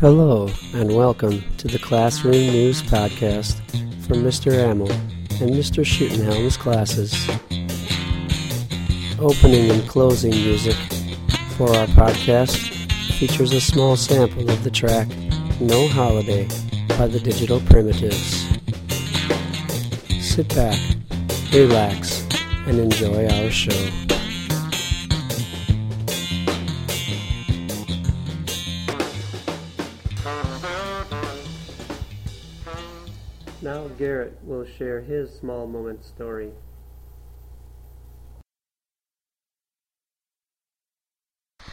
Hello, and welcome to the Classroom News Podcast from Mr. Amel and Mr. Schutenhelm's classes. Opening and closing music for our podcast features a small sample of the track No Holiday by the Digital Primitives. Sit back, relax, and enjoy our show. Now Garrett will share his small moment story.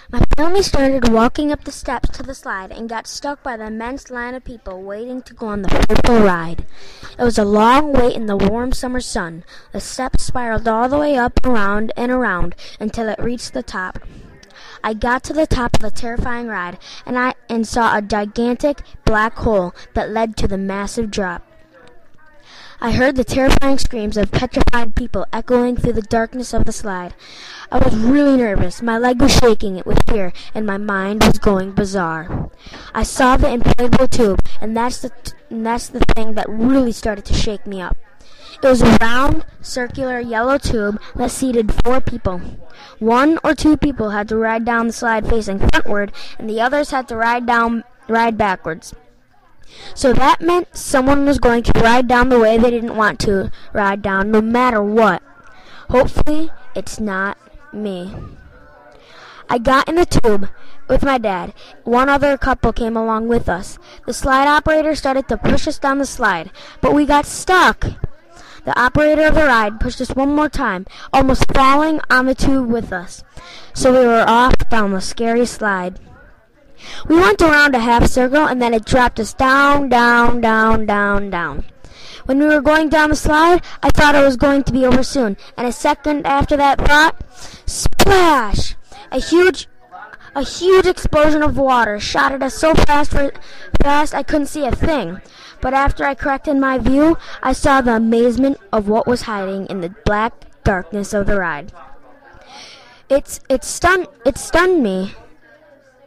My family started walking up the steps to the slide and got stuck by the immense line of people waiting to go on the purple ride. It was a long wait in the warm summer sun. The steps spiraled all the way up, around, and around until it reached the top. I got to the top of the terrifying ride and I and saw a gigantic black hole that led to the massive drop. I heard the terrifying screams of petrified people echoing through the darkness of the slide. I was really nervous. My leg was shaking with fear, and my mind was going bizarre. I saw the inflatable tube, and that's the t- and that's the thing that really started to shake me up. It was a round, circular yellow tube that seated four people. One or two people had to ride down the slide facing frontward, and the others had to ride down ride backwards. So that meant someone was going to ride down the way they didn't want to ride down, no matter what. Hopefully, it's not me. I got in the tube with my dad. One other couple came along with us. The slide operator started to push us down the slide, but we got stuck. The operator of the ride pushed us one more time, almost falling on the tube with us. So we were off down the scary slide. We went around a half circle and then it dropped us down, down, down, down, down. When we were going down the slide, I thought it was going to be over soon, and a second after that thought, splash! A huge a huge explosion of water shot at us so fast fast I couldn't see a thing. But after I corrected my view, I saw the amazement of what was hiding in the black darkness of the ride. It's it stunned it stunned me.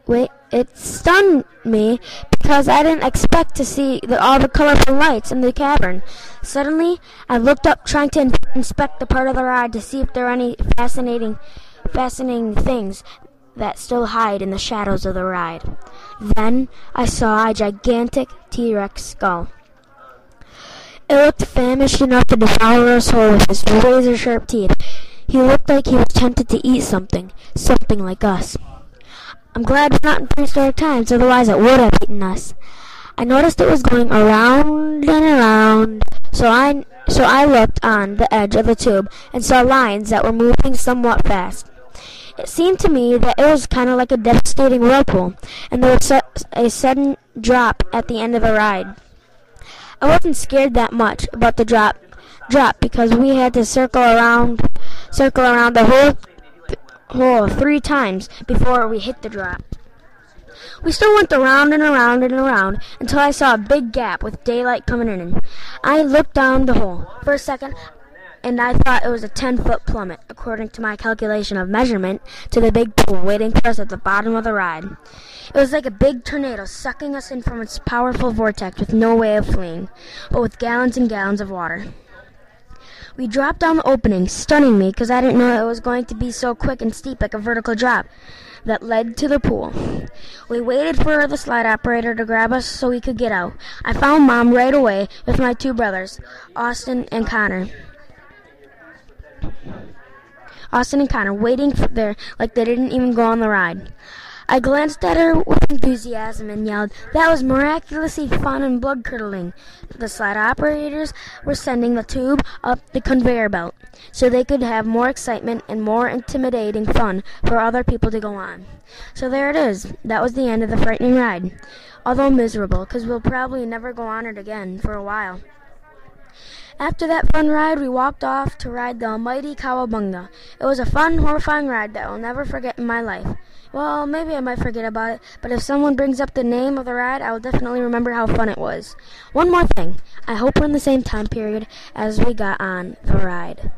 Wait, it stunned me because I didn't expect to see the, all the colorful lights in the cavern. Suddenly, I looked up, trying to in- inspect the part of the ride to see if there are any fascinating, fascinating things that still hide in the shadows of the ride. Then I saw a gigantic T-Rex skull. It looked famished enough to devour us whole with his razor-sharp teeth. He looked like he was tempted to eat something, something like us. I'm glad we're not in prehistoric times, otherwise it would have eaten us. I noticed it was going around and around, so I so I looked on the edge of the tube and saw lines that were moving somewhat fast. It seemed to me that it was kind of like a devastating whirlpool, and there was a sudden drop at the end of the ride. I wasn't scared that much about the drop, drop because we had to circle around, circle around the whole hole three times before we hit the drop. We still went around and around and around until I saw a big gap with daylight coming in. I looked down the hole. For a second, and I thought it was a 10 foot plummet, according to my calculation of measurement, to the big pool waiting for us at the bottom of the ride. It was like a big tornado sucking us in from its powerful vortex with no way of fleeing, but with gallons and gallons of water. We dropped down the opening, stunning me because I didn't know it was going to be so quick and steep like a vertical drop that led to the pool. We waited for the slide operator to grab us so we could get out. I found Mom right away with my two brothers, Austin and Connor. Austin and Connor waiting there like they didn't even go on the ride. I glanced at her with enthusiasm and yelled, That was miraculously fun and blood curdling. The slide operators were sending the tube up the conveyor belt so they could have more excitement and more intimidating fun for other people to go on. So there it is. That was the end of the frightening ride. Although miserable, because we'll probably never go on it again for a while. After that fun ride, we walked off to ride the almighty Kawabunga. It was a fun, horrifying ride that I'll never forget in my life. Well, maybe I might forget about it, but if someone brings up the name of the ride, I will definitely remember how fun it was. One more thing. I hope we're in the same time period as we got on the ride.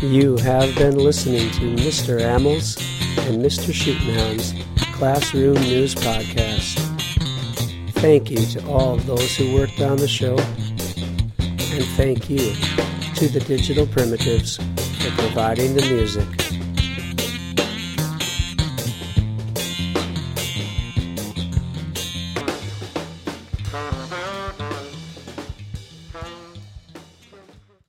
You have been listening to Mr. Amels and Mr. Schutenhelm's Classroom News Podcast. Thank you to all of those who worked on the show, and thank you to the Digital Primitives for providing the music.